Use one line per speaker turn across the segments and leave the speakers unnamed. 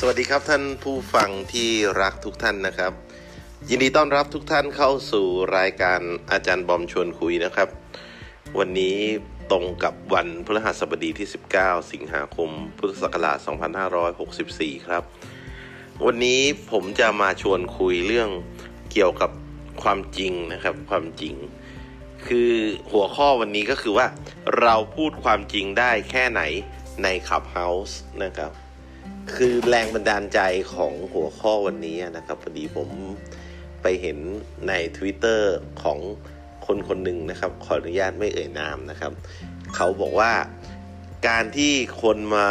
สวัสดีครับท่านผู้ฟังที่รักทุกท่านนะครับ ยินดีต้อนรับทุกท่านเข้าสู่รายการอาจารย์บอมชวนคุยนะครับ วันนี้ตรงกับวันพฤหัสบดีที่ 19 สิงหาคม พุทธศักราช 2564 ครับ วันนี้ผมจะมาชวนคุยเรื่องเกี่ยวกับความจริงนะครับ ความจริง คือหัวข้อวันนี้ก็คือว่าเราพูดความจริงได้แค่ไหนใน Clubhouse นะครับ คือแรงบันดาลใจของหัวข้อวันนี้นะครับพอดีผมไปเห็นใน Twitter ของคนคนหนึ่งนะครับ ขออนุญาตไม่เอ่ยนามนะครับ เขาบอกว่าการที่คนมา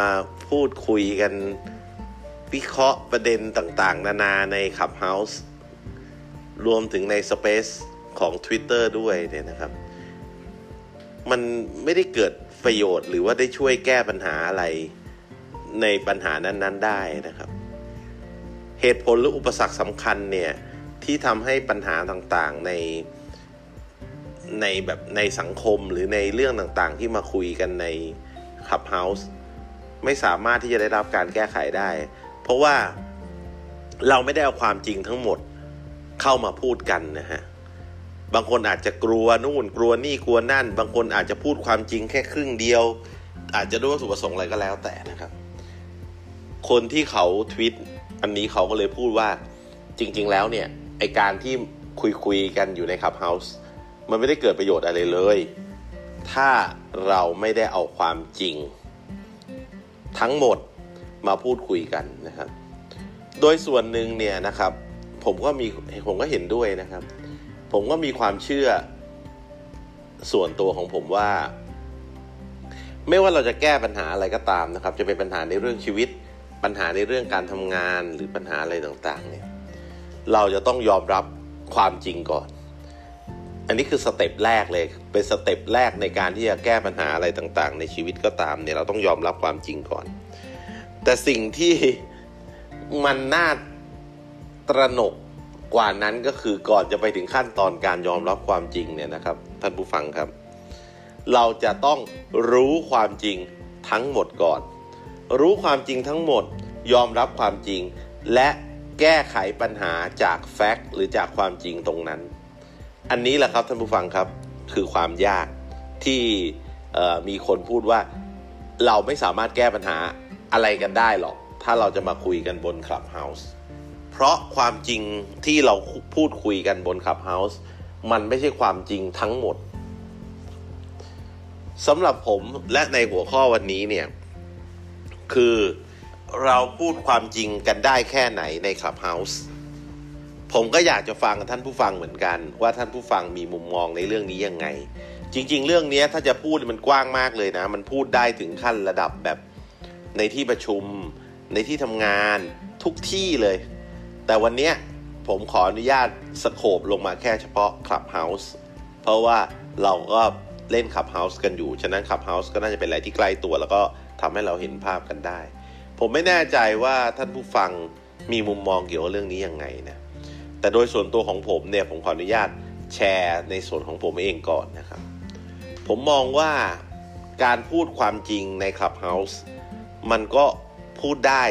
พูดคุยกันวิเคราะห์ประเด็นต่างๆ นานาใน Clubhouse รวมถึงใน Space ของ Twitter ด้วยเนี่ยนะครับ มันไม่ได้เกิดประโยชน์หรือว่าได้ช่วยแก้ปัญหาอะไร ในปัญหานั้นๆได้นะครับ เหตุผลหรืออุปสรรคสำคัญเนี่ยที่ทำให้ปัญหาต่างๆในในแบบในสังคมหรือในเรื่องต่างๆ ที่มาคุยกันในขับเฮาส์ไม่สามารถที่จะได้รับการแก้ไขได้ เพราะว่าเราไม่ได้เอาความจริงทั้งหมดเข้ามาพูดกันนะฮะ บางคนอาจจะกลัวนู่นกลัวนี่กลัวนั่น บางคนอาจจะพูดความจริงแค่ครึ่งเดียว อาจจะด้วยวัตถุประสงค์อะไรก็แล้วแต่นะครับ คนที่เขาทวิตอันนี้เขาก็เลยพูดว่าจริง ๆ แล้วเนี่ยไอการที่คุยคุยกันอยู่ในคับเฮาส์มันไม่ได้เกิดประโยชน์อะไรเลย ถ้าเราไม่ได้เอาความจริง ทั้งหมดมาพูดคุยกันนะครับ โดยส่วนหนึ่งเนี่ยนะครับ ผมก็มีผมก็เห็นด้วยนะครับ ผมก็มีความเชื่อส่วนตัวของผมว่า ไม่ว่าเราจะแก้ปัญหาอะไรก็ตามนะครับ จะเป็นปัญหาในเรื่องชีวิต ปัญหาในเรื่องการทำงานหรือปัญหาอะไรต่างๆเนี่ยเราจะต้องยอมรับความจริงก่อน อันนี้คือ step แรกเลย เป็น step แรกในการที่จะแก้ปัญหาอะไรต่างๆ ในชีวิตก็ตามเนี่ยเราต้องยอมรับความจริงก่อน แต่สิ่งที่มันน่าตระหนกกว่านั้นก็คือก่อนจะไปถึงขั้นตอนการยอมรับความจริงเนี่ยนะครับ ท่านผู้ฟังครับ เราจะต้องรู้ความจริงทั้งหมดก่อน รู้ความจริงทั้งหมด ยอมรับความจริง และแก้ไขปัญหาจากแฟกต์หรือจากความจริงตรงนั้น อันนี้แหละครับท่านผู้ฟังครับคือความยากที่มีคนพูดว่าเราไม่สามารถแก้ปัญหาอะไรกันได้หรอก ถ้าเราจะมาคุยกันบน Clubhouse เพราะความจริงที่เราพูดคุยกันบน Clubhouse มันไม่ใช่ความจริงทั้งหมดสำหรับผมและในหัวข้อวันนี้เนี่ย คือเราพูดความจริงกันได้แค่ไหนใน Clubhouse ผมก็อยากจะฟังท่านผู้ฟังเหมือนกัน ว่าท่านผู้ฟังมีมุมมองในเรื่องนี้ยังไง จริง ๆ เรื่องนี้ถ้าจะพูดมันกว้างมากเลยนะ มันพูดได้ถึงขั้นระดับแบบในที่ประชุม ในที่ทำงานทุกที่เลย แต่วันนี้ผมขออนุญาต scope ลงมาแค่เฉพาะ Clubhouse เพราะว่าเราก็เล่น Clubhouse กันอยู่ ฉะนั้น Clubhouse ก็น่าจะเป็นอะไรที่ใกล้ตัวแล้วก็ ทำให้เราเห็นภาพกันได้ ผมไม่แน่ใจว่าท่านผู้ฟังมีมุมมองเกี่ยวกับเรื่องนี้ยังไงนะแต่โดยส่วนตัวของผมเนี่ยผมขออนุญาตแชร์ในส่วนของผมเองก่อนนะครับ ผมมองว่าการพูดความจริงในคลับเฮาส์มันก็พูดได้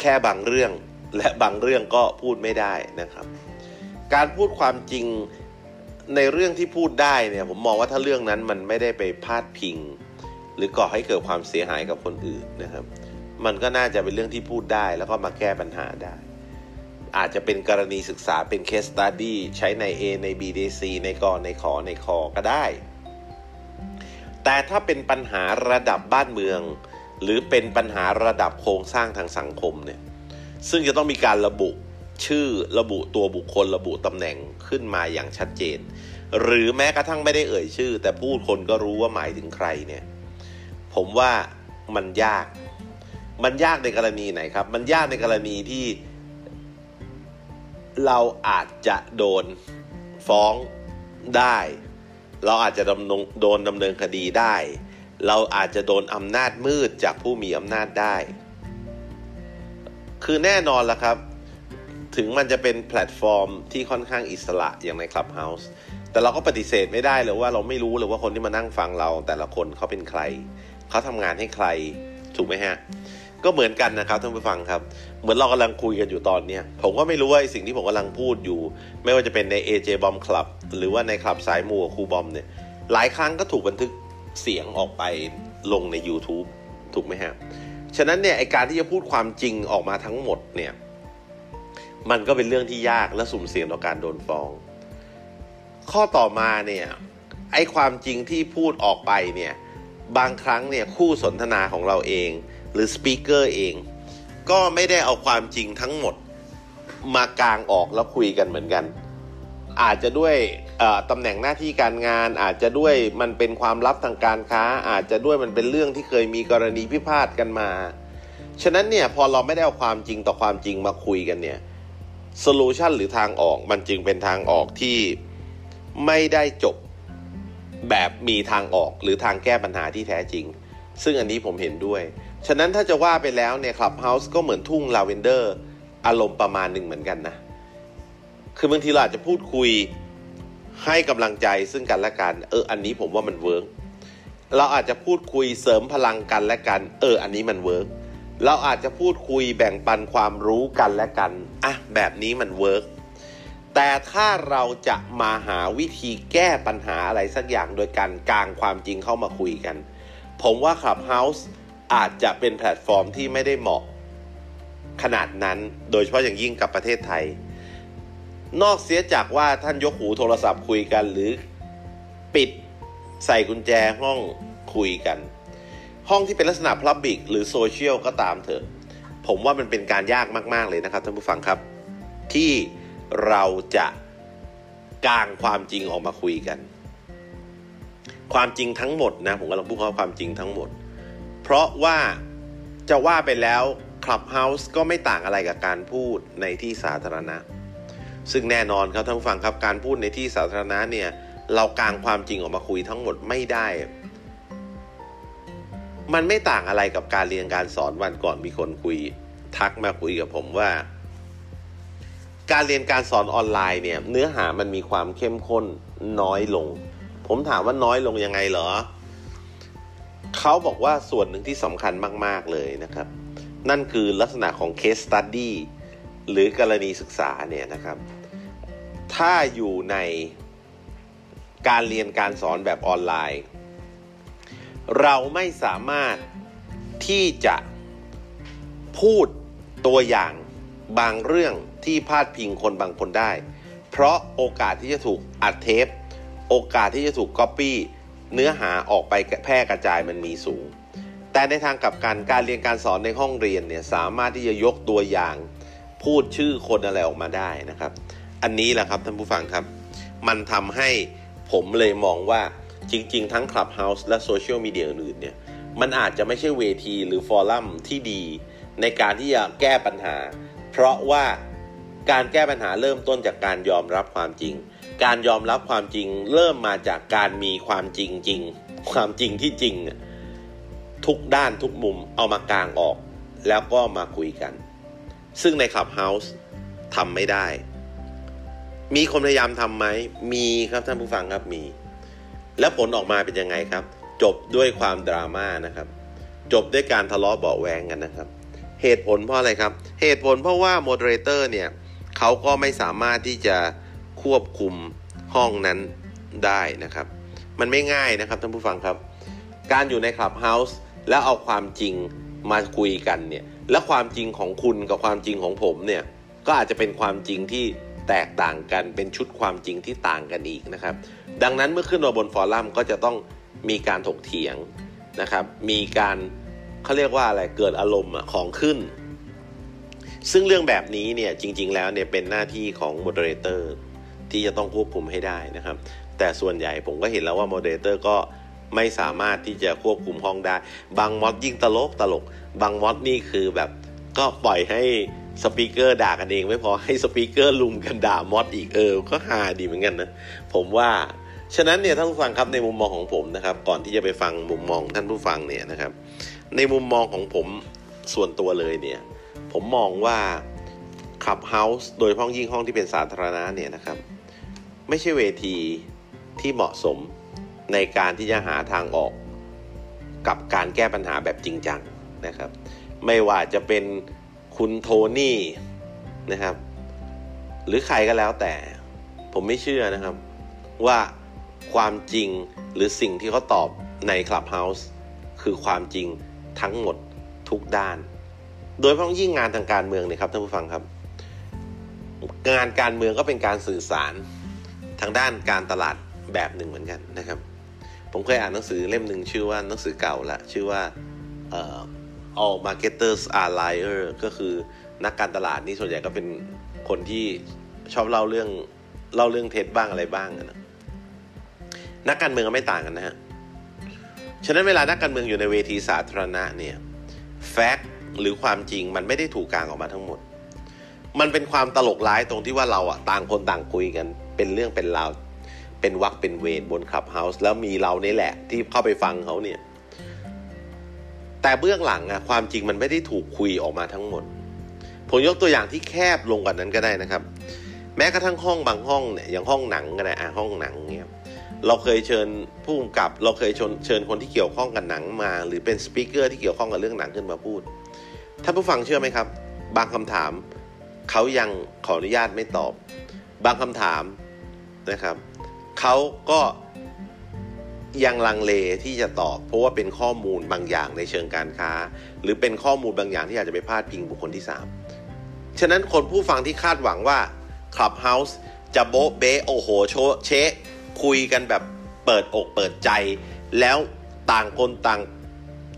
แค่บางเรื่องและบางเรื่องก็พูดไม่ได้นะครับ การพูดความจริงในเรื่องที่พูดได้เนี่ยผมมองว่าถ้าเรื่องนั้นมันไม่ได้ไปพาดพิง หรือก่อให้เกิดความเสียหายกับคนอื่นนะครับ มันก็น่าจะเป็นเรื่องที่พูดได้แล้วก็มาแก้ปัญหาได้ อาจจะเป็นกรณีศึกษาเป็น case study ใช้ใน A ใน B ใน C ในกอในขอในคอก็ได้ แต่ถ้าเป็นปัญหาระดับบ้านเมือง หรือเป็นปัญหาระดับโครงสร้างทางสังคมเนี่ยซึ่งจะต้องมีการระบุชื่อระบุตัวบุคคลระบุตำแหน่งขึ้นมาอย่างชัดเจน หรือแม้กระทั่งไม่ได้เอ่ยชื่อ แต่พูดคนก็รู้ว่าหมายถึงใครเนี่ย ผมว่ามันยาก มันยากในกรณีไหนครับ มันยากในกรณีที่เราอาจจะโดนฟ้องได้ เราอาจจะดำโดนดำเนินคดีได้ เราอาจจะโดนอำนาจมืดจากผู้มีอำนาจได้ คือแน่นอนละครับ ถึงมันจะเป็นแพลตฟอร์มที่ค่อนข้างอิสระอย่างใน Clubhouse แต่เราก็ปฏิเสธไม่ได้เลยว่าเราไม่รู้เลยว่าคนที่มานั่งฟังเราแต่ละคนเขาเป็นใคร เขาทำงานให้ใครถูกไหมฮะ ก็เหมือนกันนะครับท่านผู้ฟังครับ เหมือนเรากำลังคุยกันอยู่ตอนเนี้ยผมก็ไม่รู้ว่าสิ่งที่ผมกำลังพูดอยู่ ไม่ว่าจะเป็นใน AJ Bomb Club หรือว่าในคลับสายมูกับครูบอมเนี่ยหลายครั้งก็ถูกบันทึกเสียงออกไปลงใน YouTube ถูกไหมฮะฉะนั้นเนี่ยไอการที่จะพูดความจริงออกมาทั้งหมดเนี่ยมันก็เป็นเรื่องที่ยากและสุ่มเสี่ยงต่อการโดนฟ้อง ข้อต่อมาเนี่ยไอความจริงที่พูดออกไปเนี่ย บางครั้งเนี่ยคู่สนทนาของเราเอง หรือสปีกเกอร์เอง ก็ไม่ได้เอาความจริงทั้งหมดมากางออกแล้วคุยกันเหมือนกัน อาจจะด้วยตำแหน่งหน้าที่การงาน อาจจะด้วยมันเป็นความลับทางการค้า อาจจะด้วยมันเป็นเรื่องที่เคยมีกรณีพิพาทกันมา ฉะนั้นเนี่ยพอเราไม่ได้เอาความจริงต่อความจริงมาคุยกันเนี่ย solution หรือทางออกมันจึงเป็นทางออกที่ไม่ได้จบ แบบมีทางออกหรือทางแก้ปัญหาที่แท้จริง ซึ่งอันนี้ผมเห็นด้วย ฉะนั้นถ้าจะว่าไปแล้วเนี่ย Clubhouse ก็เหมือนทุ่งลาเวนเดอร์อารมณ์ประมาณหนึ่งเหมือนกันนะ คือบางทีเราอาจจะพูดคุยให้กำลังใจซึ่งกันและกัน เออ อันนี้ผมว่ามัน workเราอาจจะพูดคุยเสริมพลังกันและกัน เออ อันนี้มัน work เราอาจจะพูดคุยแบ่งปันความรู้กันและกัน อะ แบบนี้มัน work แต่ถ้าเราจะมาหาวิธีแก้ปัญหาอะไรสักอย่างโดยการกางความจริงเข้ามาคุยกัน ผมว่า Clubhouse อาจจะเป็นแพลตฟอร์มที่ไม่ได้เหมาะขนาดนั้น โดยเฉพาะอย่างยิ่งกับประเทศไทย นอกเสียจากว่าท่านยกหูโทรศัพท์คุยกันหรือปิดใส่กุญแจห้องคุยกัน ห้องที่เป็นลักษณะพลับบิกหรือโซเชียลก็ตามเถอะ ผมว่ามันเป็นการยากมาก ๆ เลยนะครับท่านผู้ฟังครับ ที่ เราจะกางความจริงออกมาคุยกัน ความจริงทั้งหมดนะผมกำลังพูดว่าความจริงทั้งหมด เพราะว่าจะว่าไปแล้ว Clubhouse ก็ไม่ต่างอะไรกับการพูดในที่สาธารณะ ซึ่งแน่นอนครับท่านผู้ฟังครับการพูดในที่สาธารณะเนี่ยเรากางความจริงออกมาคุยทั้งหมดไม่ได้ มันไม่ต่างอะไรกับการเรียนการสอนวันก่อนมีคนคุย ทักมาคุยกับผมว่า การเรียนการสอนออนไลน์เนี่ยเนื้อหามันมีความเข้มข้นน้อยลง ผมถามว่าน้อยลงยังไงเหรอเขาบอกว่าส่วนหนึ่งที่สำคัญมาก ๆ เลยนะครับ นั่นคือลักษณะของ case study หรือกรณีศึกษาเนี่ยนะครับ ถ้าอยู่ในการเรียนการสอนแบบออนไลน์ เราไม่สามารถที่จะพูดตัวอย่าง บางเรื่องที่พาดพิงคนบางคนได้ เพราะโอกาสที่จะถูกอัดเทป โอกาสที่จะถูกก๊อปปี้เนื้อหาออกไปแพร่กระจายมันมีสูง แต่ในทางกลับกันการเรียนการสอนในห้องเรียนเนี่ยสามารถที่จะยกตัวอย่าง พูดชื่อคนอะไรออกมาได้นะครับ อันนี้แหละครับท่านผู้ฟังครับ มันทำให้ผมเลยมองว่าจริง ๆ ทั้ง Clubhouse และโซเชียลมีเดียอื่นเนี่ยมันอาจจะไม่ใช่เวทีหรือฟอรัมที่ดีในการที่จะแก้ปัญหา เพราะว่าการแก้ปัญหาเริ่มต้นจากการยอมรับความจริง การยอมรับความจริงเริ่มมาจากการมีความจริงจริง ความจริงที่จริง ทุกด้านทุกมุมเอามากางออก แล้วก็มาคุยกัน ซึ่งในขับเฮาส์ทำไม่ได้ มีคนพยายามทำไหม มีครับท่านผู้ฟังครับมี แล้วผลออกมาเป็นยังไงครับ จบด้วยความดราม่านะครับ จบด้วยการทะเลาะเบาแวงกันนะครับ เหตุผลเพราะอะไรครับ เหตุผลเพราะว่าโมเดเลเตอร์เนี่ยเขาก็ไม่สามารถที่จะควบคุมห้องนั้นได้นะครับ มันไม่ง่ายนะครับท่านผู้ฟังครับ การอยู่ในคลับเฮาส์แล้วเอาความจริงมาคุยกันเนี่ย และความจริงของคุณกับความจริงของผมเนี่ย ก็อาจจะเป็นความจริงที่แตกต่างกัน เป็นชุดความจริงที่ต่างกันอีกนะครับ ดังนั้นเมื่อขึ้นมาบนฟอรัมก็จะต้องมีการถกเถียงนะครับ มีการ เขาเรียกว่าอะไรเกิดอารมณ์ของขึ้น ซึ่งเรื่องแบบนี้เนี่ยจริง ๆ แล้วเนี่ยเป็นหน้าที่ของ moderator ที่จะต้องควบคุมให้ได้นะครับ แต่ส่วนใหญ่ผมก็เห็นแล้วว่า moderator ก็ไม่สามารถที่จะควบคุมห้องได้ บาง mod ยิ่งตลกตลก บาง mod นี่คือแบบก็ปล่อยให้ speaker ด่ากันเอง ไม่พอให้ speaker รุมกันด่า mod อีกเออ ก็ฮาดีเหมือนกันนะผมว่าฉะนั้นเนี่ยท่านผู้ฟังครับในมุมมองของผมนะครับ ก่อนที่จะไปฟังมุมมองท่านผู้ฟังเนี่ยนะครับ ในมุมมองของผมส่วนตัวเลยเนี่ย ผมมองว่าขับเฮาส์โดยห้องยิ่งห้องที่เป็นสาธารณะเนี่ยนะครับ ไม่ใช่เวทีที่เหมาะสมในการที่จะหาทางออกกับการแก้ปัญหาแบบจริงจังนะครับ ไม่ว่าจะเป็นคุณโทนี่นะครับ หรือใครก็แล้วแต่ ผมไม่เชื่อนะครับ ว่าความจริงหรือสิ่งที่เขาตอบใน Clubhouse คือความจริง ทั้งหมดทุกด้าน โดยเฉพาะยิ่งงานทางการเมืองเนี่ยครับท่านผู้ฟังครับ งานการเมืองก็เป็นการสื่อสารทางด้านการตลาดแบบหนึ่งเหมือนกันนะครับ ผมเคยอ่านหนังสือเล่มหนึ่งชื่อว่าหนังสือเก่าละชื่อว่า all marketers are liar ก็คือนักการตลาดนี่ส่วนใหญ่ก็เป็นคนที่ชอบเล่าเรื่องเล่าเรื่องเท็จบ้างอะไรบ้างนะนักการเมืองก็ไม่ต่างกันนะฮะ ฉะนั้นเวลานักการเมืองอยู่ในเวทีสาธารณะเนี่ย fact หรือความจริงมันไม่ได้ถูกกางออกมาทั้งหมด มันเป็นความตลกร้ายตรงที่ว่าเราอะต่างคนต่างคุยกัน เป็นเรื่องเป็นราวเป็นวรรคเป็นเวรบน Clubhouse แล้วมีเรานี่แหละที่เข้าไปฟังเขาเนี่ย แต่เบื้องหลังอะความจริงมันไม่ได้ถูกคุยออกมาทั้งหมด ผมยกตัวอย่างที่แคบลงกว่านั้นก็ได้นะครับ แม้กระทั่งห้องบางห้องเนี่ยอย่างห้องหนังก็ได้อะห้องหนังเนี่ย เราเคยเชิญผู้กำกับ เราเคยชเชิญคนที่เกี่ยวข้องกับหนังมา หรือเป็นสปิเกอร์ที่เกี่ยวข้องกับเรื่องหนังขึ้นมาพูดท่านผู้ฟังเชื่อไหมครับ บางคำถามเขายังขออนุญาตไม่ตอบ บางคำถามนะครับเขาก็ยังลังเลที่จะตอบ เพราะว่าเป็นข้อมูลบางอย่างในเชิงการค้า หรือเป็นข้อมูลบางอย่างที่อาจจะไปพาดพิงบุคคลที่ 3 ฉะนั้นคนผู้ฟังที่คาดหวังว่า Clubhouse จะโบ๊ะเบโอโหโชเช คุยกันแบบเปิดอกเปิดใจ แล้วต่างคนต่าง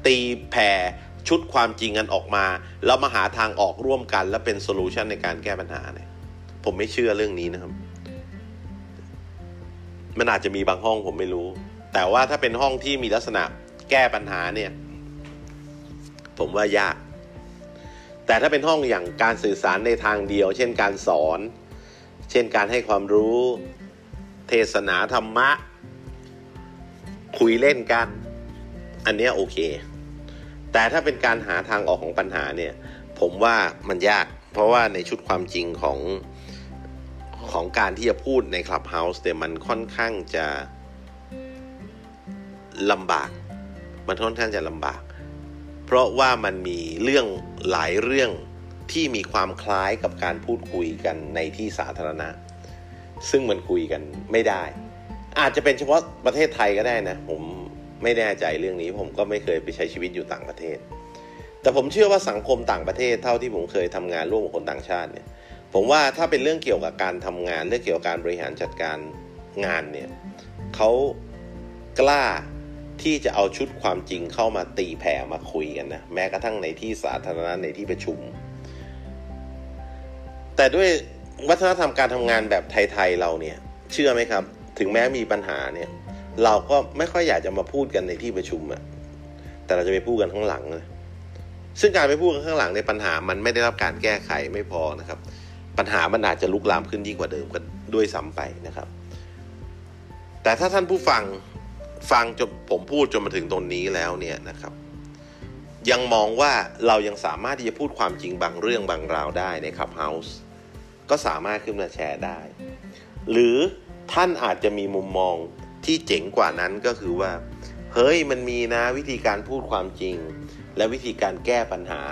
ตีแผ่ชุดความจริงกันออกมา แล้วมาหาทางออกร่วมกัน และเป็นโซลูชันในการแก้ปัญหาเนี่ยผมไม่เชื่อเรื่องนี้นะครับ มันอาจจะมีบางห้องผมไม่รู้ แต่ว่าถ้าเป็นห้องที่มีลักษณะแก้ปัญหาเนี่ย ผมว่ายาก แต่ถ้าเป็นห้องอย่างการสื่อสารในทางเดียว เช่นการสอน เช่นการให้ความรู้ เทศนาธรรมะ คุยเล่นกัน อันนี้โอเค แต่ถ้าเป็นการหาทางออกของปัญหาเนี่ย ผมว่ามันยาก เพราะว่าในชุดความจริงของของการที่จะพูดในคลับเฮาส์เนี่ยมันค่อนข้างจะลำบาก มันค่อนข้างจะลำบาก เพราะว่ามันมีเรื่องหลายเรื่องที่มีความคล้ายกับการพูดคุยกันในที่สาธารณะ ซึ่งมันคุยกันไม่ได้ อาจจะเป็นเฉพาะประเทศไทยก็ได้นะ ผมไม่แน่ใจเรื่องนี้ ผมก็ไม่เคยไปใช้ชีวิตอยู่ต่างประเทศ แต่ผมเชื่อว่าสังคมต่างประเทศเท่าที่ผมเคยทำงานร่วมกับคนต่างชาติเนี่ย ผมว่าถ้าเป็นเรื่องเกี่ยวกับการทำงานเรื่องเกี่ยวกับการบริหารจัดการงานเนี่ยเขากล้าที่จะเอาชุดความจริงเข้ามาตีแผ่มาคุยกันนะแม้กระทั่งในที่สาธารณะในที่ประชุม แต่ด้วย วัฒนธรรมการทำงานแบบไทยๆเราเนี่ย เชื่อไหมครับ ถึงแม้มีปัญหาเนี่ย เราก็ไม่ค่อยอยากจะมาพูดกันในที่ประชุมอะแต่เราจะไปพูดกันข้างหลังนะซึ่งการไปพูดกันข้างหลังในปัญหามันไม่ได้รับการแก้ไขไม่พอนะครับ ปัญหามันอาจจะลุกลามขึ้นยิ่งกว่าเดิมกันด้วยซ้ำไปนะครับ แต่ถ้าท่านผู้ฟังฟังจนผมพูดจนมาถึงตรงนี้แล้วเนี่ยนะครับ ยังมองว่าเรายังสามารถที่จะพูดความจริงบางเรื่องบางราวได้ในคับเฮาส์ ก็สามารถขึ้นมาแชร์ได้ หรือท่านอาจจะมีมุมมองที่เจ๋งกว่านั้นก็คือว่า เฮ้ยมันมีนะวิธีการพูดความจริง และวิธีการแก้ปัญหา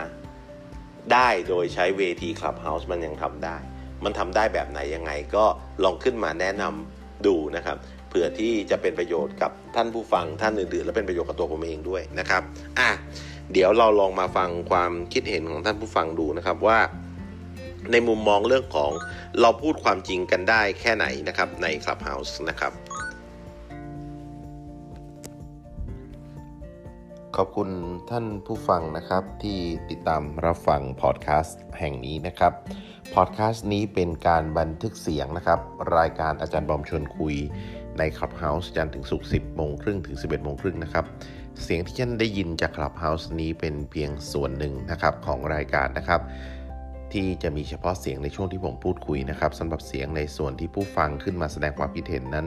ได้โดยใช้เวทีคลับเฮาส์มันยังทำได้ มันทำได้แบบไหนยังไงก็ลองขึ้นมาแนะนำดูนะครับเผื่อที่จะเป็นประโยชน์กับท่านผู้ฟังท่านอื่นๆ และเป็นประโยชน์กับตัวผมเองด้วยนะครับ อะ เดี๋ยวเราลองมาฟังความคิดเห็นของท่านผู้ฟังดูนะครับว่า ในมุมมองเรื่องของเราพูดความจริงกันได้แค่ไหนนะครับใน Clubhouse นะครับ ขอบคุณท่านผู้ฟังนะครับที่ติดตามรับฟังพอดแคสต์แห่งนี้นะครับพอดแคสต์นี้เป็นการบันทึกเสียงนะครับ รายการอาจารย์บอมชวนคุยใน Clubhouse จันทร์ถึงศุกร์10โมงครึ่งถึง 11โมงครึ่งนะครับ เสียงที่ท่านได้ยินจาก Clubhouse นี้เป็นเพียงส่วนหนึ่งนะครับของรายการนะครับ ที่จะมีเฉพาะเสียงในช่วงที่ผมพูดคุยนะครับสำหรับเสียงในส่วนที่ผู้ฟังขึ้นมาแสดงความคิดเห็นนั้น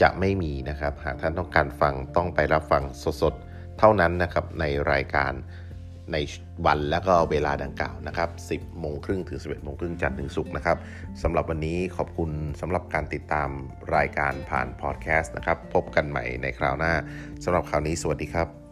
จะไม่มีนะครับ หากท่านต้องการฟังต้องไปรับฟังสดๆ เท่านั้นนะครับในรายการในวันและก็เวลาดังกล่าวนะครับ 10 โมงครึ่งถึง 11 โมงครึ่งจันทร์ถึงศุกร์นะครับสำหรับวันนี้ขอบคุณสำหรับการติดตามรายการผ่านพอดแคสต์นะครับ พบกันใหม่ในคราวหน้าสำหรับคราวนี้สวัสดีครับ